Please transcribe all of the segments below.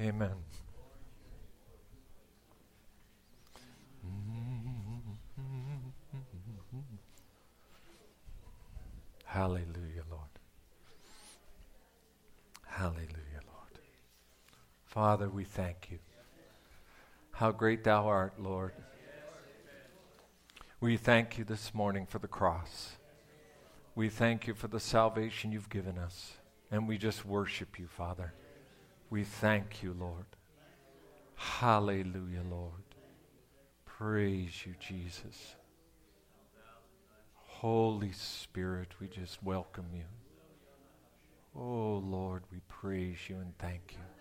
Amen. Hallelujah, Lord. Hallelujah, Lord. Father, we thank you. How great thou art, Lord. We thank you this morning for the cross. We thank you for the salvation you've given us. And we just worship you, Father. We thank you, Lord. Hallelujah, Lord. Praise you, Jesus. Holy Spirit, we just welcome you. Oh, Lord, we praise you and thank you.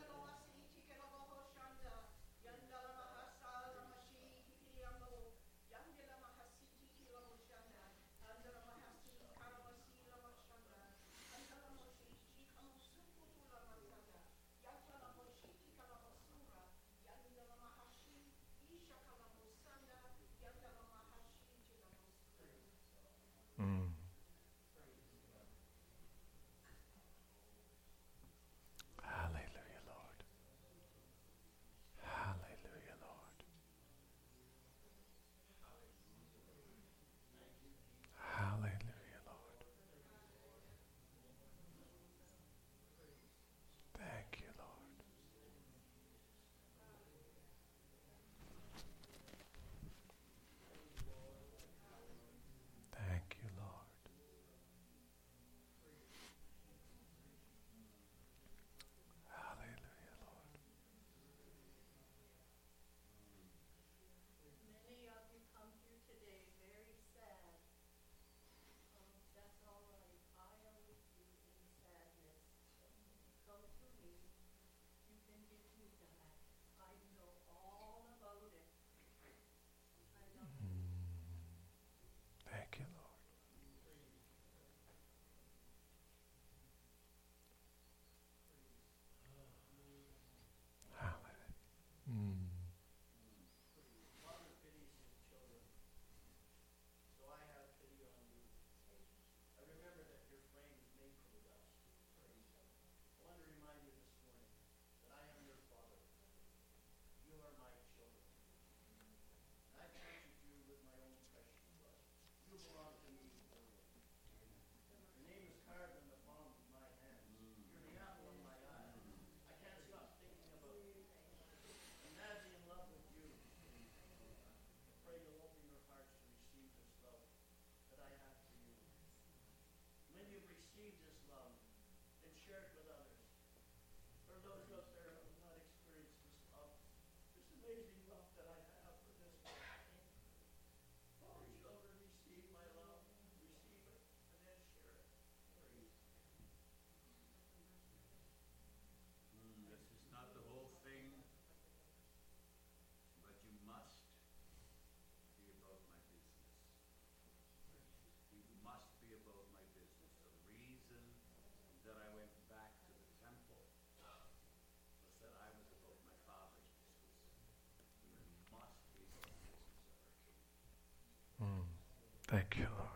Thank you, Lord.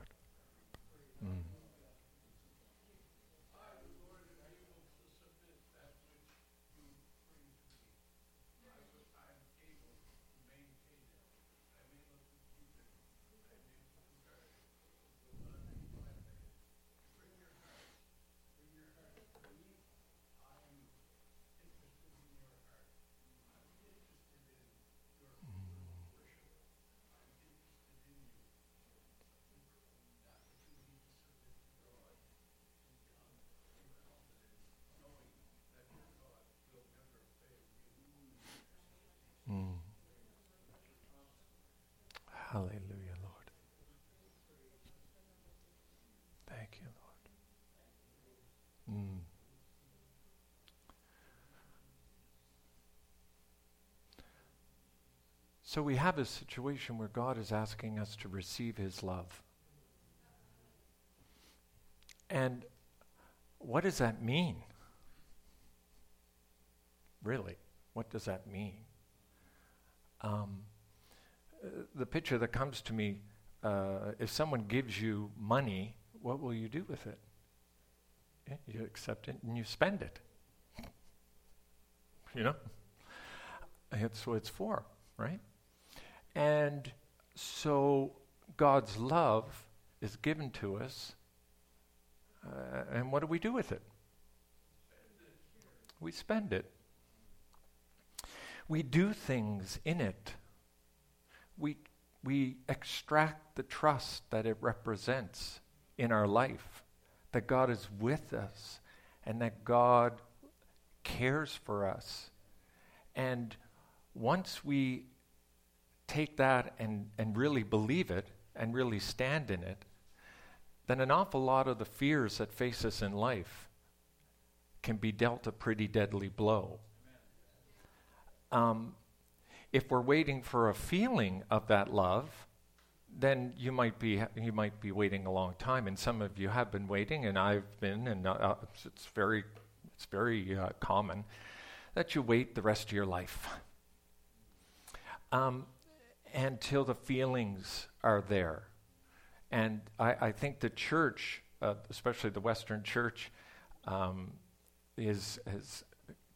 Hallelujah, Lord. Thank you, Lord. Mm. So we have a situation where God is asking us to receive His love. And what does that mean? Really, what does that mean? Um, the picture that comes to me uh, if someone gives you money, what will you do with it? You accept it and you spend it. you know? That's what it's for, right? And so God's love is given to us, uh, and what do we do with it? We spend it. We do things in it. We, we extract the trust that it represents in our life, that God is with us, and that God cares for us. And once we take that and, and really believe it and really stand in it, then an awful lot of the fears that face us in life can be dealt a pretty deadly blow. Um, if we're waiting for a feeling of that love, then you might be you might be waiting a long time, and some of you have been waiting, and I've been, and uh, it's very it's very uh, common that you wait the rest of your life um, until the feelings are there. And I, I think the church, uh, especially the Western church, um, is, is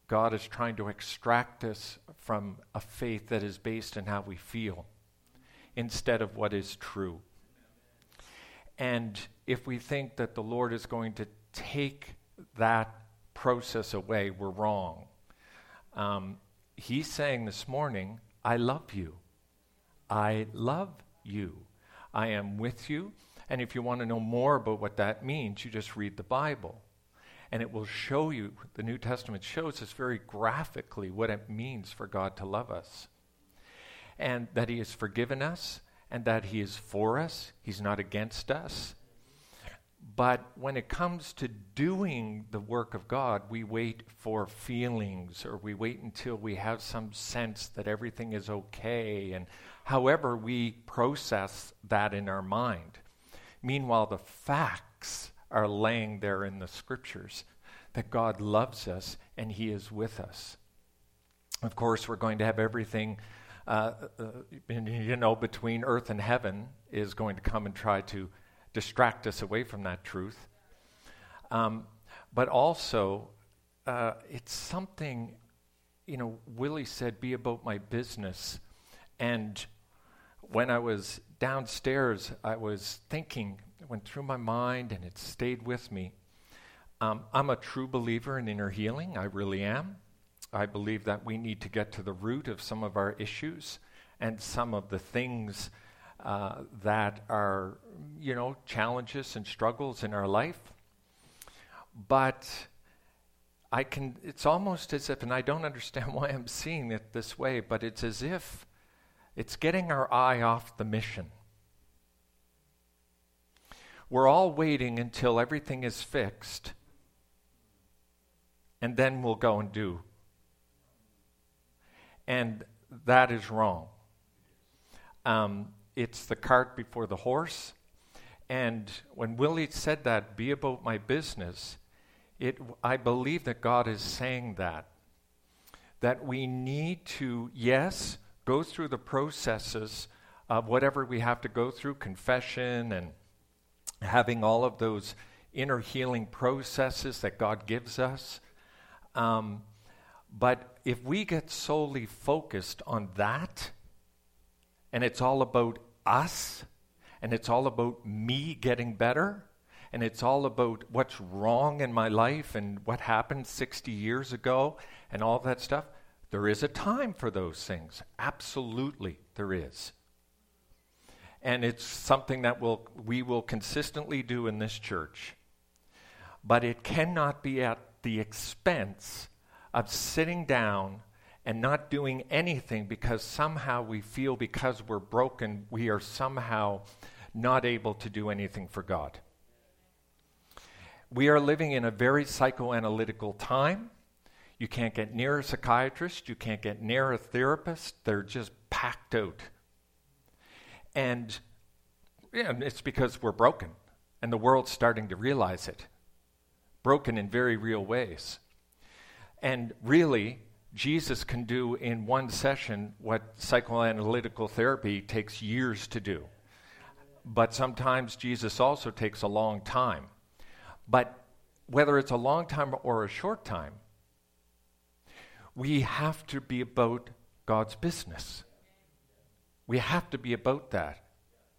God is trying to extract us from a faith that is based in how we feel instead of what is true. And if we think that the Lord is going to take that process away, we're wrong. Um, he's saying this morning, I love you. I love you. I am with you. And if you want to know more about what that means, you just read the Bible. And it will show you, the New Testament shows us very graphically what it means for God to love us. And that He has forgiven us, and that He is for us, He's not against us. But when it comes to doing the work of God, we wait for feelings or we wait until we have some sense that everything is okay. And however we process that in our mind. Meanwhile, the facts are laying there in the scriptures that God loves us and He is with us. Of course, we're going to have everything, uh, uh, you know, between earth and heaven is going to come and try to distract us away from that truth. Um, but also, uh, it's something, you know, Willie said, be about my business. And when I was downstairs, I was thinking, it went through my mind and it stayed with me. Um, I'm a true believer in inner healing. I really am. I believe that we need to get to the root of some of our issues and some of the things uh, that are, you know, challenges and struggles in our life. But I can, it's almost as if, and I don't understand why I'm seeing it this way, but it's as if it's getting our eye off the mission. We're all waiting until everything is fixed, and then we'll go and do. And that is wrong. Um, it's the cart before the horse. And when Willie said that, be about my business, it, I believe that God is saying that. That we need to, yes, go through the processes of whatever we have to go through, confession and having all of those inner healing processes that God gives us. Um, but if we get solely focused on that, and it's all about us, and it's all about me getting better, and it's all about what's wrong in my life and what happened 60 years ago and all that stuff. There is a time for those things. Absolutely, there is. And it's something that we'll, we will consistently do in this church. But it cannot be at the expense of sitting down and not doing anything because somehow we feel because we're broken, we are somehow not able to do anything for God. We are living in a very psychoanalytical time. You can't get near a psychiatrist, you can't get near a therapist, they're just packed out. And yeah, it's because we're broken, and the world's starting to realize it. Broken in very real ways. And really, Jesus can do in one session what psychoanalytical therapy takes years to do. But sometimes Jesus also takes a long time. But whether it's a long time or a short time, we have to be about God's business. We have to be about that.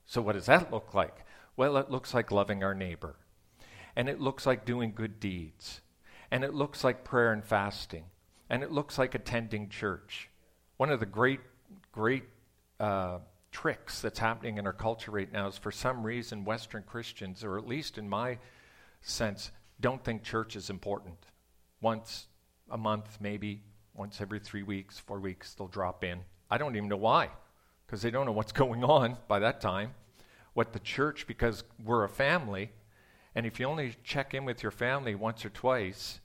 So, what does that look like? Well, it looks like loving our neighbor, and it looks like doing good deeds, and it looks like prayer and fasting, and it looks like attending church. One of the great, great uh, tricks that's happening in our culture right now is for some reason Western Christians, or at least in my sense, don't think church is important. Once a month, maybe, once every three weeks, four weeks, they'll drop in. I don't even know why, because they don't know what's going on by that time. What the church, because we're a family, and if you only check in with your family once or twice,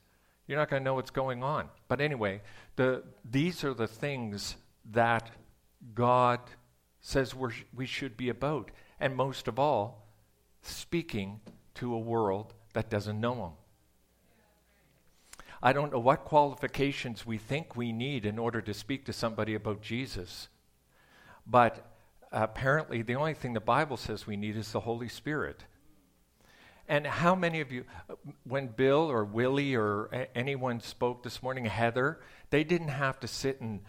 you're not going to know what's going on. But anyway, the, these are the things that God says we're, we should be about. And most of all, speaking to a world that doesn't know Him. I don't know what qualifications we think we need in order to speak to somebody about Jesus, but apparently the only thing the Bible says we need is the Holy Spirit. And how many of you, when Bill or Willie or a- anyone spoke this morning, Heather, they didn't have to sit and,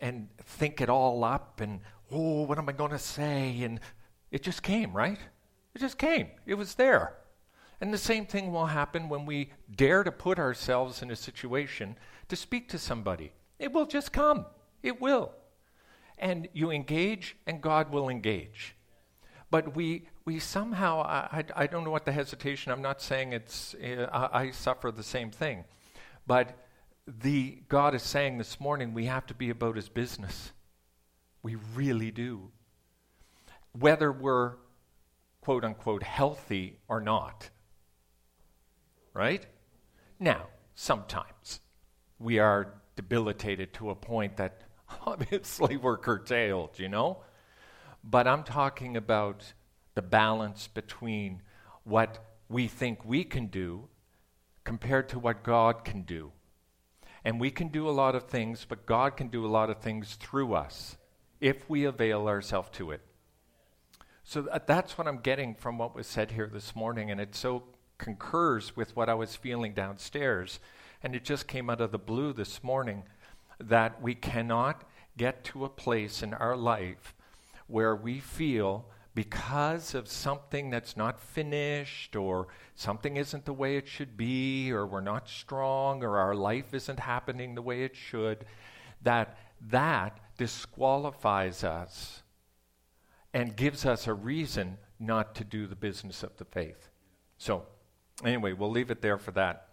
and think it all up and, oh, what am I going to say? And it just came, right? It just came. It was there. And the same thing will happen when we dare to put ourselves in a situation to speak to somebody. It will just come. It will. And you engage, and God will engage. But we, we somehow, I, I, I don't know what the hesitation, I'm not saying it's, uh, I, I suffer the same thing. But the God is saying this morning we have to be about his business. We really do. Whether we're quote unquote healthy or not right? Now, sometimes we are debilitated to a point that obviously we're curtailed, you know? But I'm talking about the balance between what we think we can do compared to what God can do. And we can do a lot of things, but God can do a lot of things through us if we avail ourselves to it. So uh, that's what I'm getting from what was said here this morning, and it's so concurs with what I was feeling downstairs. And it just came out of the blue this morning that we cannot get to a place in our life where we feel because of something that's not finished or something isn't the way it should be or we're not strong or our life isn't happening the way it should that that disqualifies us and gives us a reason not to do the business of the faith so Anyway, we'll leave it there for that.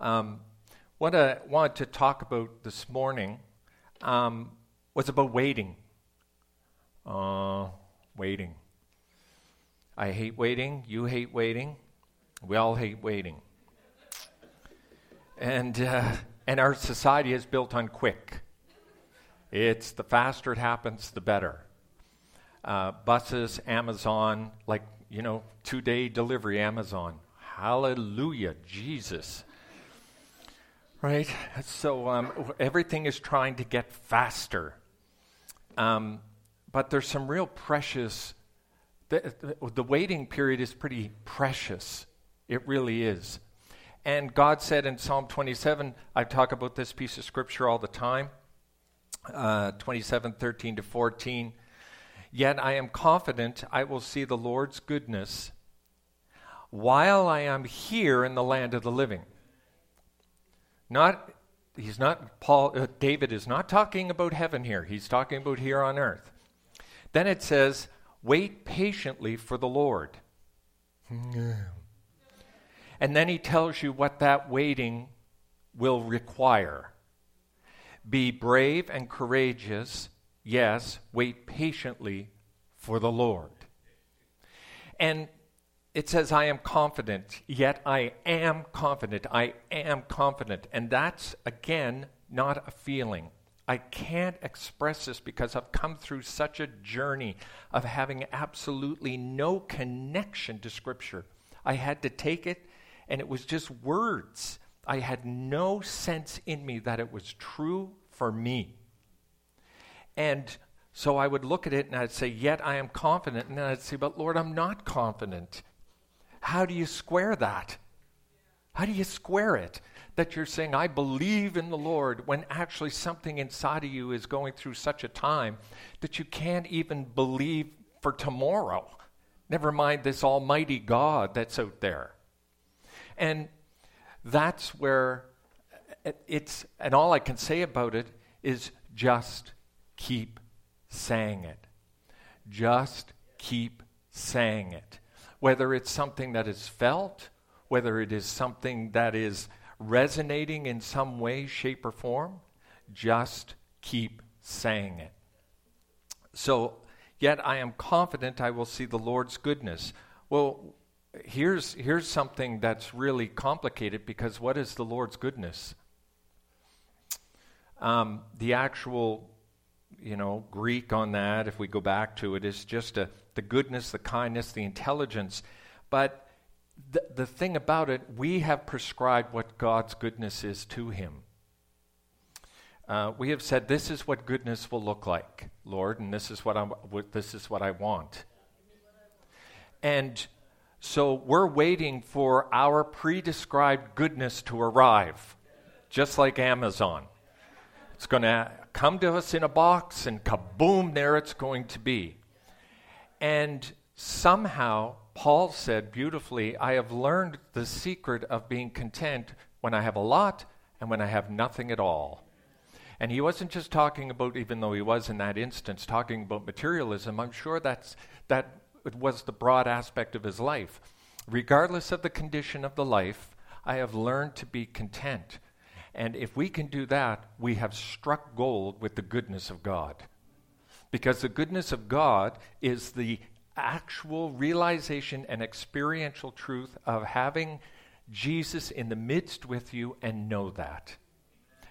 Um, what I wanted to talk about this morning um, was about waiting. Uh, waiting. I hate waiting. You hate waiting. We all hate waiting. And, uh, and our society is built on quick. It's the faster it happens, the better. Uh, buses, Amazon, like you know, two day delivery, Amazon. Hallelujah, Jesus. Right? So um, everything is trying to get faster. Um, but there's some real precious, the, the, waiting period is pretty precious. It really is. And God said in Psalm 27, I talk about this piece of scripture all the time, uh, 27, 13 to 14. Yet I am confident I will see the Lord's goodness while I am here in the land of the living. Not he's not Paul uh, David is not talking about heaven here. He's talking about here on earth. Then it says, "Wait patiently for the Lord." and then he tells you what that waiting will require. Be brave and courageous Yes, wait patiently for the Lord. And it says, I am confident, yet I am confident. I am confident. And that's, again, not a feeling. I can't express this because I've come through such a journey of having absolutely no connection to Scripture. I had to take it, and it was just words. I had no sense in me that it was true for me. And so I would look at it and I'd say, Yet I am confident. And then I'd say, But Lord, I'm not confident. How do you square that? How do you square it? that you're saying, I believe in the Lord, when actually something inside of you is going through such a time that you can't even believe for tomorrow. Never mind this almighty God that's out there. And that's where it's, and all I can say about it is just keep saying it. Just keep saying it. Whether it's something that is felt, whether it is something that is resonating in some way, shape, or form, just keep saying it. So, yet I am confident I will see the Lord's goodness. Well, here's, here's something that's really complicated because what is the Lord's goodness? Um, the actual, you know, Greek on that, if we go back to it, is just a, the goodness, the kindness, the intelligence. But the, the thing about it, we have prescribed what God's goodness is to him. Uh, we have said, This is what goodness will look like, Lord, and this is what, I'm, this is what I want. And so we're waiting for our pre described goodness to arrive, just like Amazon. It's going to come to us in a box, and kaboom, there it's going to be. And somehow, Paul said beautifully, I have learned the secret of being content when I have a lot and when I have nothing at all. And he wasn't just talking about, even though he was in that instance, talking about materialism. I'm sure that's, that was the broad aspect of his life. Regardless of the condition of the life, I have learned to be content. And if we can do that, we have struck gold with the goodness of God. Because the goodness of God is the actual realization and experiential truth of having Jesus in the midst with you and know that.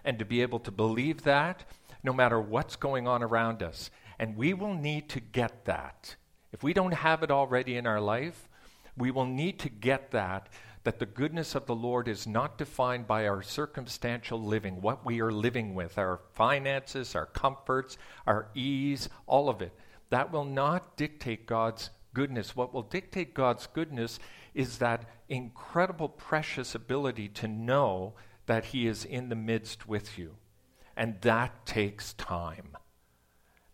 And to be able to believe that no matter what's going on around us. And we will need to get that. If we don't have it already in our life, we will need to get that that the goodness of the Lord is not defined by our circumstantial living, what we are living with, our finances, our comforts, our ease, all of it. That will not dictate God's goodness. What will dictate God's goodness is that incredible, precious ability to know that He is in the midst with you. And that takes time.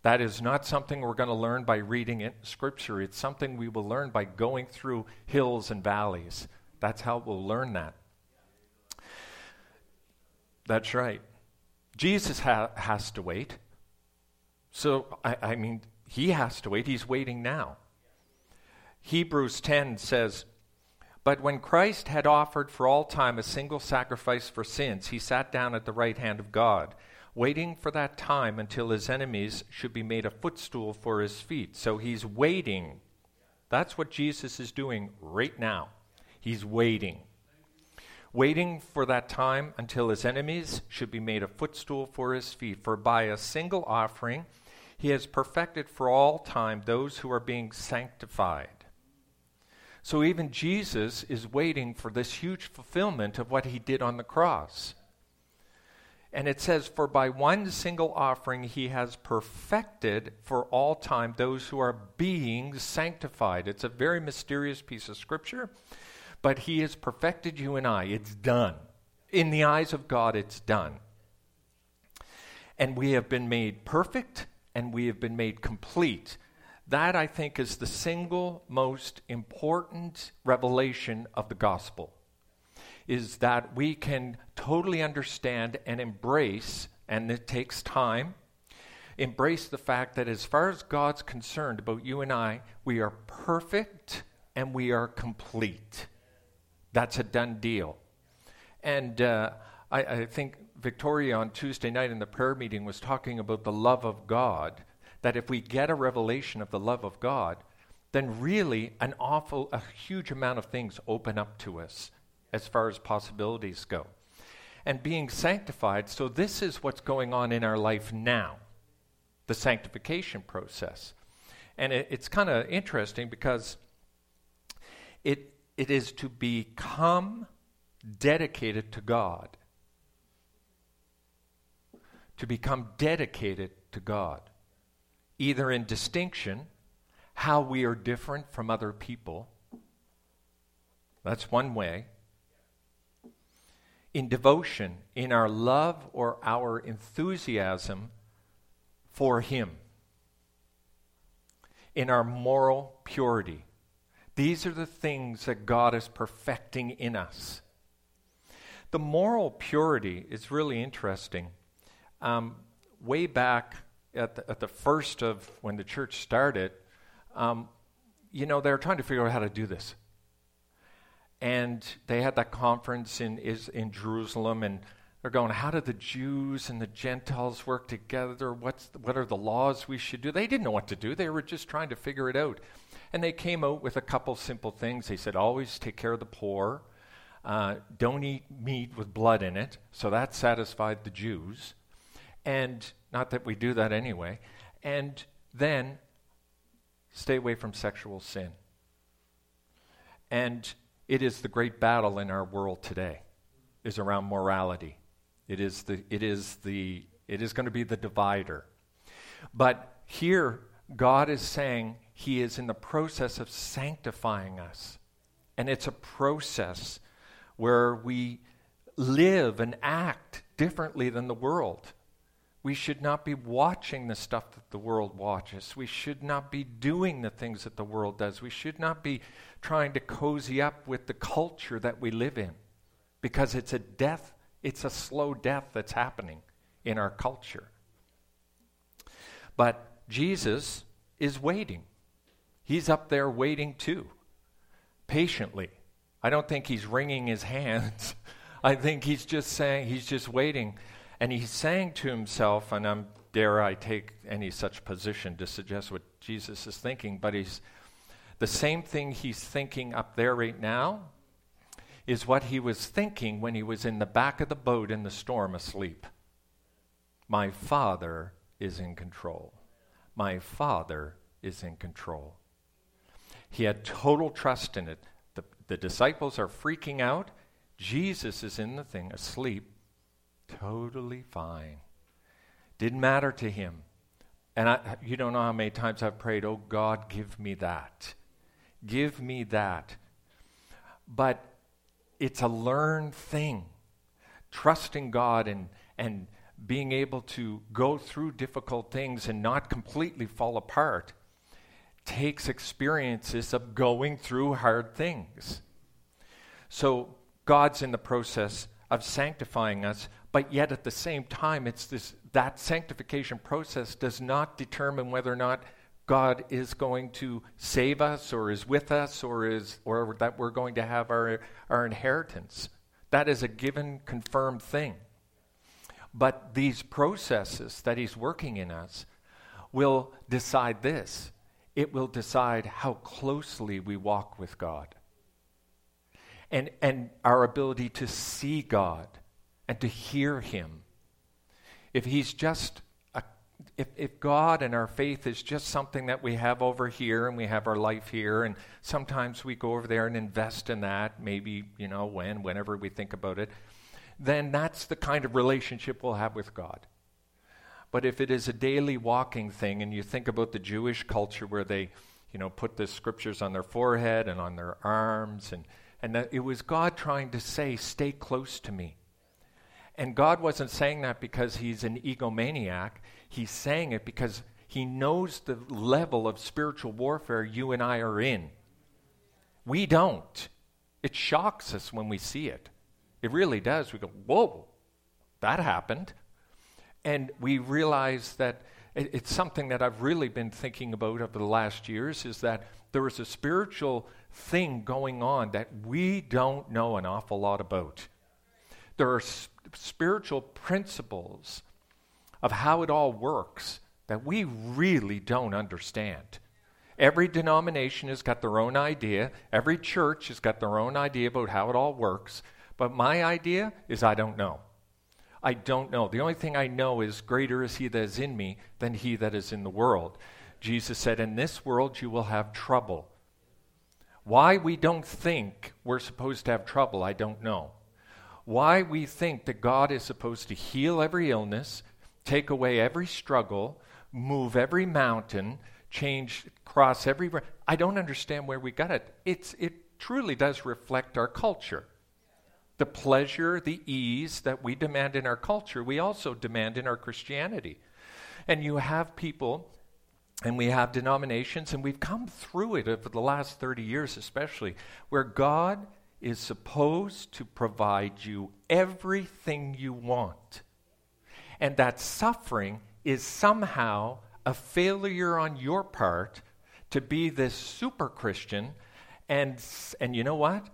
That is not something we're going to learn by reading it Scripture. It's something we will learn by going through hills and valleys that's how we'll learn that. That's right. Jesus ha- has to wait. So, I, I mean, he has to wait. He's waiting now. Hebrews 10 says, But when Christ had offered for all time a single sacrifice for sins, he sat down at the right hand of God, waiting for that time until his enemies should be made a footstool for his feet. So he's waiting. That's what Jesus is doing right now. He's waiting. Waiting for that time until his enemies should be made a footstool for his feet. For by a single offering, he has perfected for all time those who are being sanctified. So even Jesus is waiting for this huge fulfillment of what he did on the cross. And it says, For by one single offering he has perfected for all time those who are being sanctified. It's a very mysterious piece of scripture but He has perfected you and I. It's done. In the eyes of God, it's done. And we have been made perfect and we have been made complete. That, I think, is the single most important revelation of the gospel. Is that we can totally understand and embrace, and it takes time, embrace the fact that as far as God's concerned about you and I, we are perfect and we are complete. That's a done deal. And uh, I, I think Victoria on Tuesday night in the prayer meeting was talking about the love of God. That if we get a revelation of the love of God, then really an awful, a huge amount of things open up to us as far as possibilities go. And being sanctified, so this is what's going on in our life now the sanctification process. And it, it's kind of interesting because it, it is to become dedicated to God. To become dedicated to God. Either in distinction, how we are different from other people. That's one way. in devotion, in our love or our enthusiasm for Him, in our moral purity. These are the things that God is perfecting in us. The moral purity is really interesting. Um, way back at the, at the first of when the church started, um, you know, they were trying to figure out how to do this. And they had that conference in, is, in Jerusalem, and they're going, How do the Jews and the Gentiles work together? What's, what are the laws we should do? They didn't know what to do. They were just trying to figure it out. And they came out with a couple simple things. They said, Always take care of the poor. Uh, don't eat meat with blood in it. So that satisfied the Jews. And not that we do that anyway. And then stay away from sexual sin. And it is the great battle in our world today is around morality. It is the it is the it is going to be the divider. But here God is saying he is in the process of sanctifying us. And it's a process where we live and act differently than the world. We should not be watching the stuff that the world watches. We should not be doing the things that the world does. We should not be trying to cozy up with the culture that we live in because it's a death, it's a slow death that's happening in our culture. But Jesus is waiting. He's up there waiting too, patiently. I don't think he's wringing his hands. I think he's just saying, he's just waiting. And he's saying to himself, and I'm, dare I take any such position to suggest what Jesus is thinking, but he's the same thing he's thinking up there right now is what he was thinking when he was in the back of the boat in the storm asleep. My Father is in control. My Father is in control. He had total trust in it. The, the disciples are freaking out. Jesus is in the thing, asleep, totally fine. Didn't matter to him. And I, you don't know how many times I've prayed, oh God, give me that. Give me that. But it's a learned thing. Trusting God and, and being able to go through difficult things and not completely fall apart takes experiences of going through hard things. So God's in the process of sanctifying us but yet at the same time, it's this, that sanctification process does not determine whether or not God is going to save us or is with us or, is, or that we're going to have our, our inheritance. That is a given, confirmed thing. But these processes that He's working in us will decide this it will decide how closely we walk with God and, and our ability to see God and to hear Him. If He's just if, if God and our faith is just something that we have over here and we have our life here, and sometimes we go over there and invest in that, maybe, you know, when, whenever we think about it, then that's the kind of relationship we'll have with God. But if it is a daily walking thing, and you think about the Jewish culture where they, you know, put the scriptures on their forehead and on their arms, and, and it was God trying to say, Stay close to me. And God wasn't saying that because he's an egomaniac. He's saying it because he knows the level of spiritual warfare you and I are in. We don't. It shocks us when we see it. It really does. We go, whoa, that happened. And we realize that it's something that I've really been thinking about over the last years is that there is a spiritual thing going on that we don't know an awful lot about. There are spiritual principles of how it all works that we really don't understand. Every denomination has got their own idea, every church has got their own idea about how it all works, but my idea is I don't know. I don't know. The only thing I know is greater is he that is in me than he that is in the world. Jesus said, In this world you will have trouble. Why we don't think we're supposed to have trouble, I don't know why we think that God is supposed to heal every illness, take away every struggle, move every mountain, change, cross every. I don't understand where we got it. It's, it truly does reflect our culture. The pleasure, the ease that we demand in our culture, we also demand in our Christianity. And you have people, and we have denominations, and we've come through it over the last 30 years, especially, where God is supposed to provide you everything you want. And that suffering is somehow a failure on your part to be this super Christian. And, and you know what?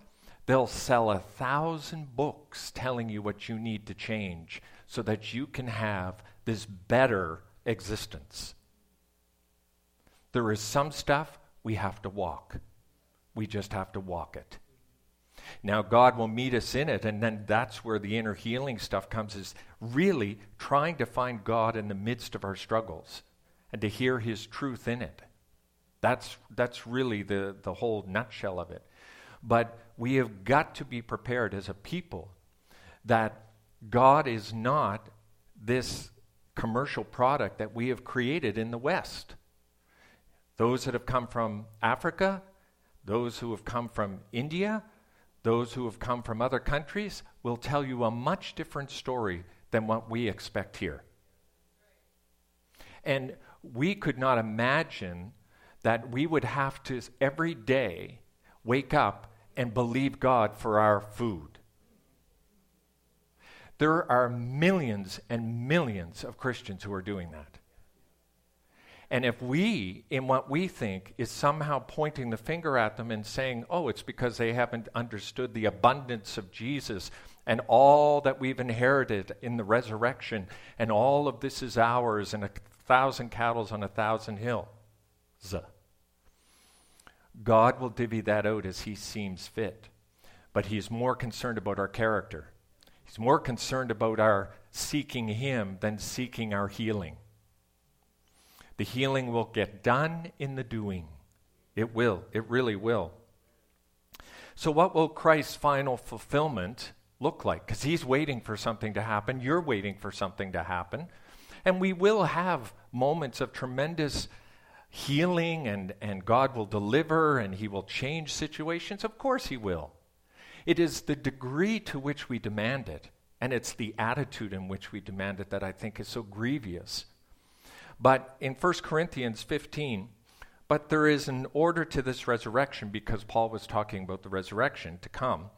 They'll sell a thousand books telling you what you need to change so that you can have this better existence. There is some stuff we have to walk. We just have to walk it. Now, God will meet us in it, and then that's where the inner healing stuff comes is really trying to find God in the midst of our struggles and to hear His truth in it. That's, that's really the, the whole nutshell of it. But we have got to be prepared as a people that God is not this commercial product that we have created in the West. Those that have come from Africa, those who have come from India, those who have come from other countries will tell you a much different story than what we expect here. And we could not imagine that we would have to every day wake up and believe God for our food. There are millions and millions of Christians who are doing that. And if we, in what we think, is somehow pointing the finger at them and saying, oh, it's because they haven't understood the abundance of Jesus and all that we've inherited in the resurrection, and all of this is ours, and a thousand cattle on a thousand hills. God will divvy that out as He seems fit. But He's more concerned about our character. He's more concerned about our seeking Him than seeking our healing. The healing will get done in the doing. It will. It really will. So, what will Christ's final fulfillment look like? Because he's waiting for something to happen. You're waiting for something to happen. And we will have moments of tremendous healing, and, and God will deliver and he will change situations. Of course, he will. It is the degree to which we demand it, and it's the attitude in which we demand it that I think is so grievous. But in 1 Corinthians 15, but there is an order to this resurrection because Paul was talking about the resurrection to come.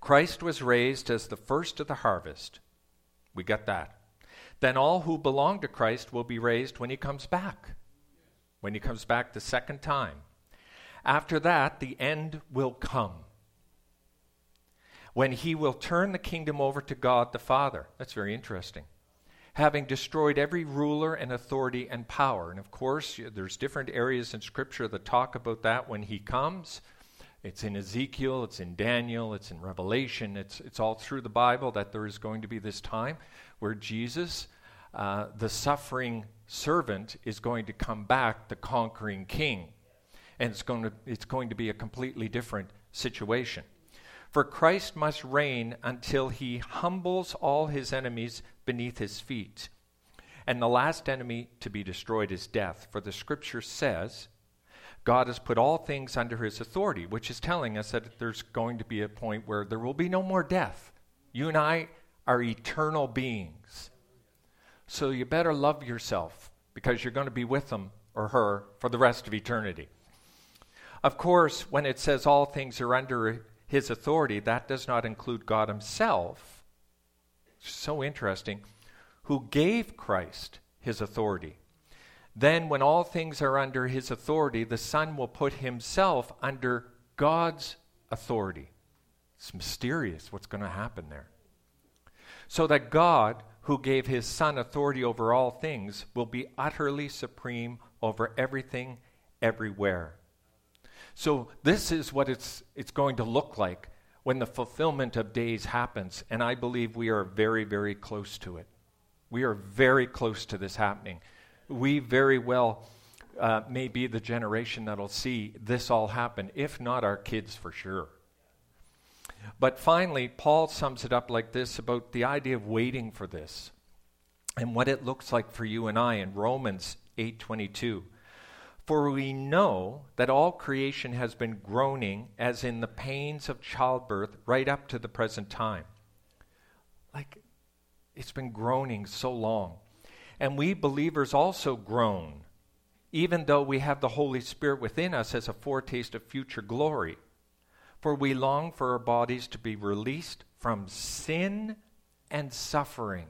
Christ was raised as the first of the harvest. We got that. Then all who belong to Christ will be raised when he comes back, when he comes back the second time. After that, the end will come when he will turn the kingdom over to God the Father. That's very interesting having destroyed every ruler and authority and power. And of course, there's different areas in Scripture that talk about that when he comes. It's in Ezekiel, it's in Daniel, it's in Revelation, it's, it's all through the Bible that there is going to be this time where Jesus, uh, the suffering servant, is going to come back the conquering king. And it's going to, it's going to be a completely different situation. For Christ must reign until he humbles all his enemies beneath his feet. And the last enemy to be destroyed is death. For the scripture says, God has put all things under his authority, which is telling us that there's going to be a point where there will be no more death. You and I are eternal beings. So you better love yourself because you're going to be with him or her for the rest of eternity. Of course, when it says all things are under his authority, that does not include God himself. So interesting. Who gave Christ his authority. Then, when all things are under his authority, the Son will put himself under God's authority. It's mysterious what's going to happen there. So that God, who gave his Son authority over all things, will be utterly supreme over everything, everywhere. So, this is what it's, it's going to look like when the fulfillment of days happens. And I believe we are very, very close to it. We are very close to this happening. We very well uh, may be the generation that'll see this all happen, if not our kids for sure. But finally, Paul sums it up like this about the idea of waiting for this and what it looks like for you and I in Romans 8:22. For we know that all creation has been groaning as in the pains of childbirth right up to the present time. Like, it's been groaning so long. And we believers also groan, even though we have the Holy Spirit within us as a foretaste of future glory. For we long for our bodies to be released from sin and suffering.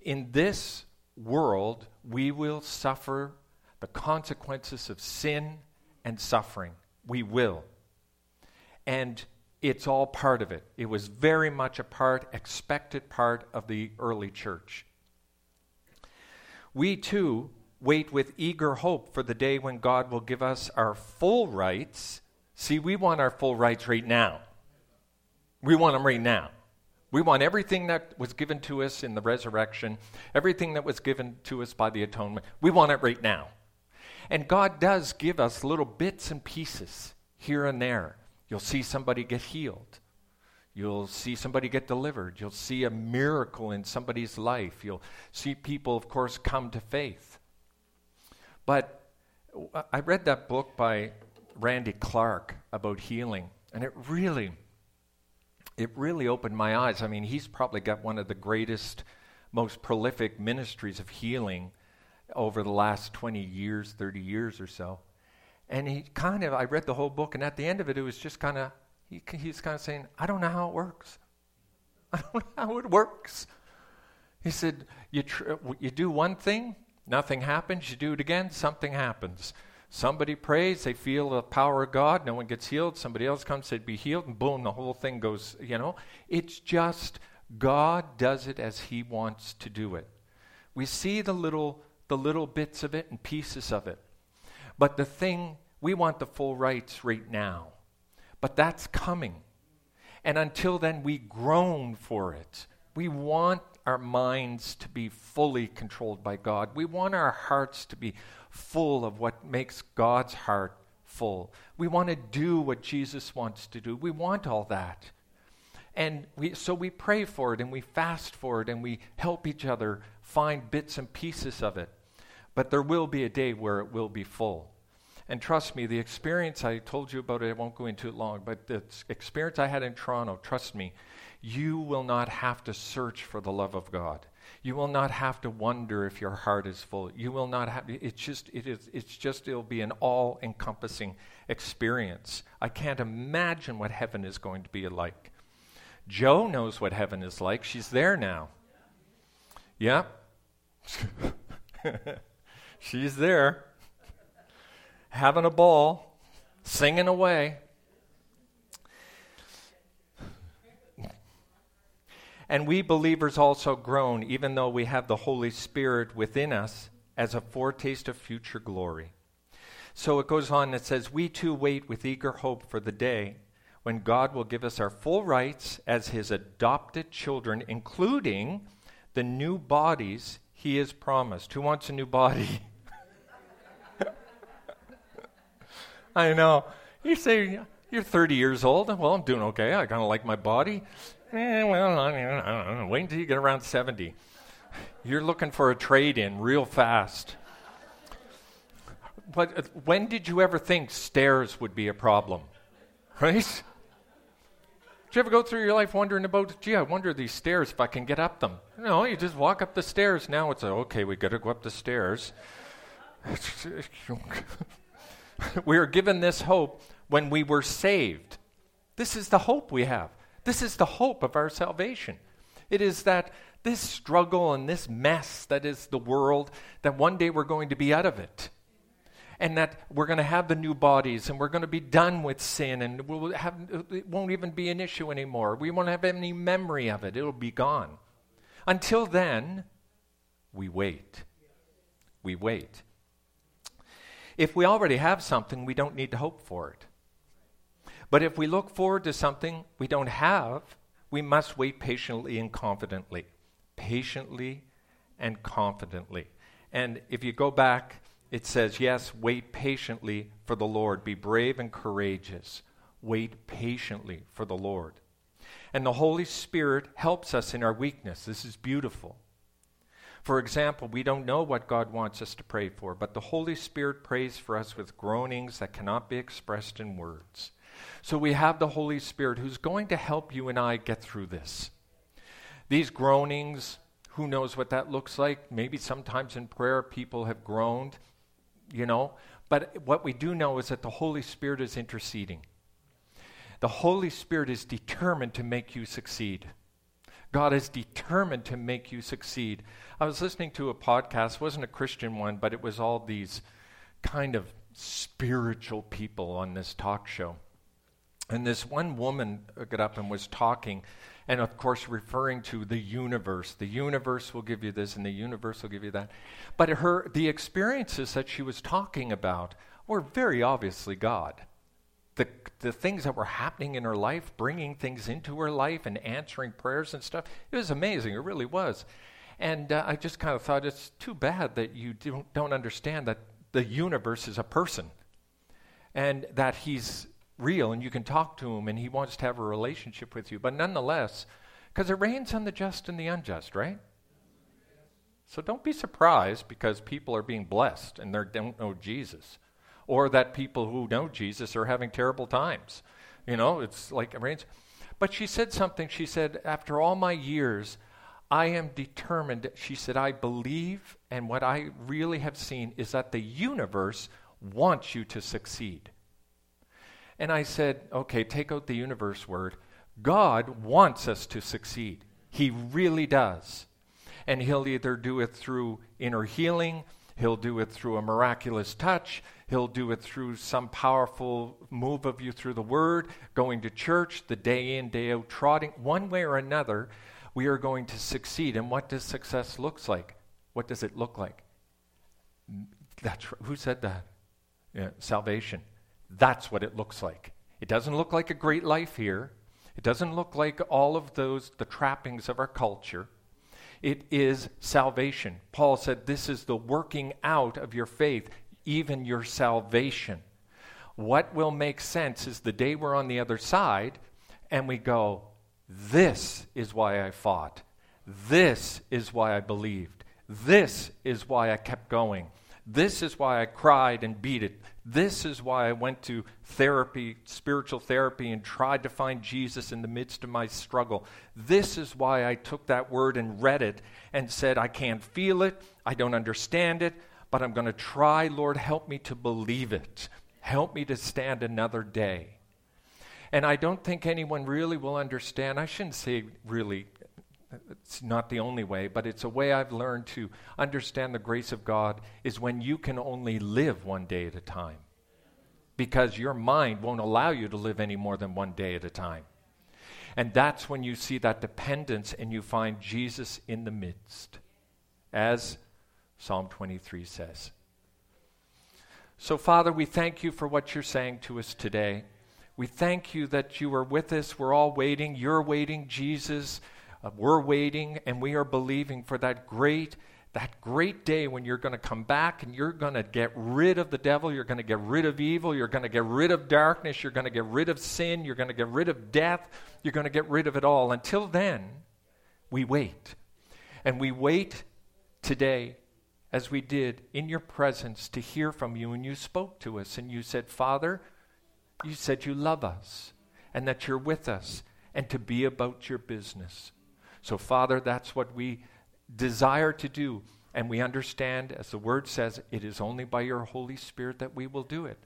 In this world, we will suffer the consequences of sin and suffering. We will. And it's all part of it. It was very much a part, expected part of the early church. We too wait with eager hope for the day when God will give us our full rights. See, we want our full rights right now. We want them right now. We want everything that was given to us in the resurrection, everything that was given to us by the atonement. We want it right now. And God does give us little bits and pieces here and there. You'll see somebody get healed. You'll see somebody get delivered. You'll see a miracle in somebody's life. You'll see people, of course, come to faith. But I read that book by Randy Clark about healing, and it really, it really opened my eyes. I mean, he's probably got one of the greatest, most prolific ministries of healing over the last 20 years, 30 years or so. And he kind of, I read the whole book, and at the end of it, it was just kind of, he, he's kind of saying, I don't know how it works. I don't know how it works. He said, you, tr- you do one thing, nothing happens. You do it again, something happens. Somebody prays, they feel the power of God, no one gets healed. Somebody else comes, said, be healed, and boom, the whole thing goes, you know. It's just God does it as He wants to do it. We see the little the little bits of it and pieces of it. But the thing, we want the full rights right now. But that's coming. And until then, we groan for it. We want our minds to be fully controlled by God. We want our hearts to be full of what makes God's heart full. We want to do what Jesus wants to do. We want all that. And we, so we pray for it and we fast for it and we help each other find bits and pieces of it. But there will be a day where it will be full. And trust me, the experience I told you about it, I won't go into it long, but the experience I had in Toronto, trust me, you will not have to search for the love of God. You will not have to wonder if your heart is full. You will not have it's just it is it's just it'll be an all-encompassing experience. I can't imagine what heaven is going to be like. Joe knows what heaven is like. She's there now. Yeah. She's there, having a ball, singing away. And we believers also groan, even though we have the Holy Spirit within us as a foretaste of future glory. So it goes on, it says, We too wait with eager hope for the day when God will give us our full rights as His adopted children, including the new bodies He has promised. Who wants a new body? I know. You say, you're 30 years old. Well, I'm doing okay. I kind of like my body. Eh, well, I, don't know. Wait until you get around 70. You're looking for a trade in real fast. But uh, when did you ever think stairs would be a problem? Right? Did you ever go through your life wondering about, gee, I wonder these stairs if I can get up them? No, you just walk up the stairs. Now it's, okay, we got to go up the stairs. we are given this hope when we were saved. This is the hope we have. This is the hope of our salvation. It is that this struggle and this mess that is the world, that one day we're going to be out of it. And that we're going to have the new bodies and we're going to be done with sin and we'll have, it won't even be an issue anymore. We won't have any memory of it, it'll be gone. Until then, we wait. We wait. If we already have something, we don't need to hope for it. But if we look forward to something we don't have, we must wait patiently and confidently. Patiently and confidently. And if you go back, it says, yes, wait patiently for the Lord. Be brave and courageous. Wait patiently for the Lord. And the Holy Spirit helps us in our weakness. This is beautiful. For example, we don't know what God wants us to pray for, but the Holy Spirit prays for us with groanings that cannot be expressed in words. So we have the Holy Spirit who's going to help you and I get through this. These groanings, who knows what that looks like? Maybe sometimes in prayer people have groaned, you know. But what we do know is that the Holy Spirit is interceding. The Holy Spirit is determined to make you succeed. God is determined to make you succeed. I was listening to a podcast, wasn't a Christian one, but it was all these kind of spiritual people on this talk show. And this one woman got up and was talking, and of course, referring to the universe. The universe will give you this, and the universe will give you that. But her, the experiences that she was talking about were very obviously God. The, things that were happening in her life, bringing things into her life and answering prayers and stuff, it was amazing. It really was. And uh, I just kind of thought it's too bad that you don't, don't understand that the universe is a person and that he's real and you can talk to him and he wants to have a relationship with you. But nonetheless, because it rains on the just and the unjust, right? So don't be surprised because people are being blessed and they don't know Jesus. Or that people who know Jesus are having terrible times. You know, it's like it rains. But she said something. She said, After all my years, I am determined. She said, I believe, and what I really have seen is that the universe wants you to succeed. And I said, okay, take out the universe word. God wants us to succeed. He really does. And He'll either do it through inner healing, He'll do it through a miraculous touch, He'll do it through some powerful move of you through the Word, going to church, the day in, day out, trotting. One way or another, we are going to succeed. And what does success look like? What does it look like? That's who said that? Yeah, salvation. That's what it looks like. It doesn't look like a great life here. It doesn't look like all of those, the trappings of our culture. It is salvation. Paul said, This is the working out of your faith, even your salvation. What will make sense is the day we're on the other side and we go, This is why I fought. This is why I believed. This is why I kept going. This is why I cried and beat it. This is why I went to therapy, spiritual therapy, and tried to find Jesus in the midst of my struggle. This is why I took that word and read it and said, I can't feel it, I don't understand it, but I'm going to try. Lord, help me to believe it. Help me to stand another day. And I don't think anyone really will understand. I shouldn't say really it's not the only way, but it's a way I've learned to understand the grace of God is when you can only live one day at a time. Because your mind won't allow you to live any more than one day at a time. And that's when you see that dependence and you find Jesus in the midst, as Psalm 23 says. So, Father, we thank you for what you're saying to us today. We thank you that you are with us. We're all waiting. You're waiting, Jesus. Uh, we're waiting and we are believing for that great that great day when you're going to come back and you're going to get rid of the devil, you're going to get rid of evil, you're going to get rid of darkness, you're going to get rid of sin, you're going to get rid of death, you're going to get rid of it all. Until then, we wait. And we wait today as we did in your presence to hear from you and you spoke to us and you said, "Father, you said you love us and that you're with us and to be about your business." So, Father, that's what we desire to do. And we understand, as the word says, it is only by your Holy Spirit that we will do it.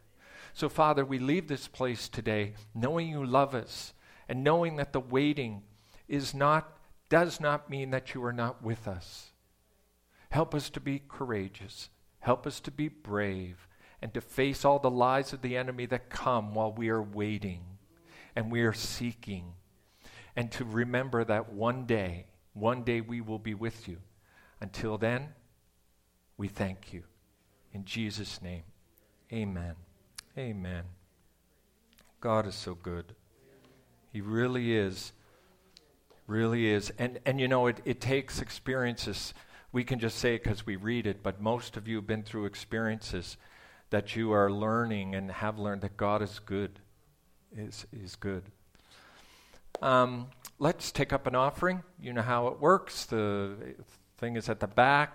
So, Father, we leave this place today knowing you love us and knowing that the waiting is not, does not mean that you are not with us. Help us to be courageous. Help us to be brave and to face all the lies of the enemy that come while we are waiting and we are seeking and to remember that one day, one day we will be with you. Until then, we thank you. In Jesus' name, amen. Amen. God is so good. He really is. Really is. And, and you know, it, it takes experiences. We can just say it because we read it, but most of you have been through experiences that you are learning and have learned that God is good. Is, is good. Um, let's take up an offering. You know how it works. The thing is at the back.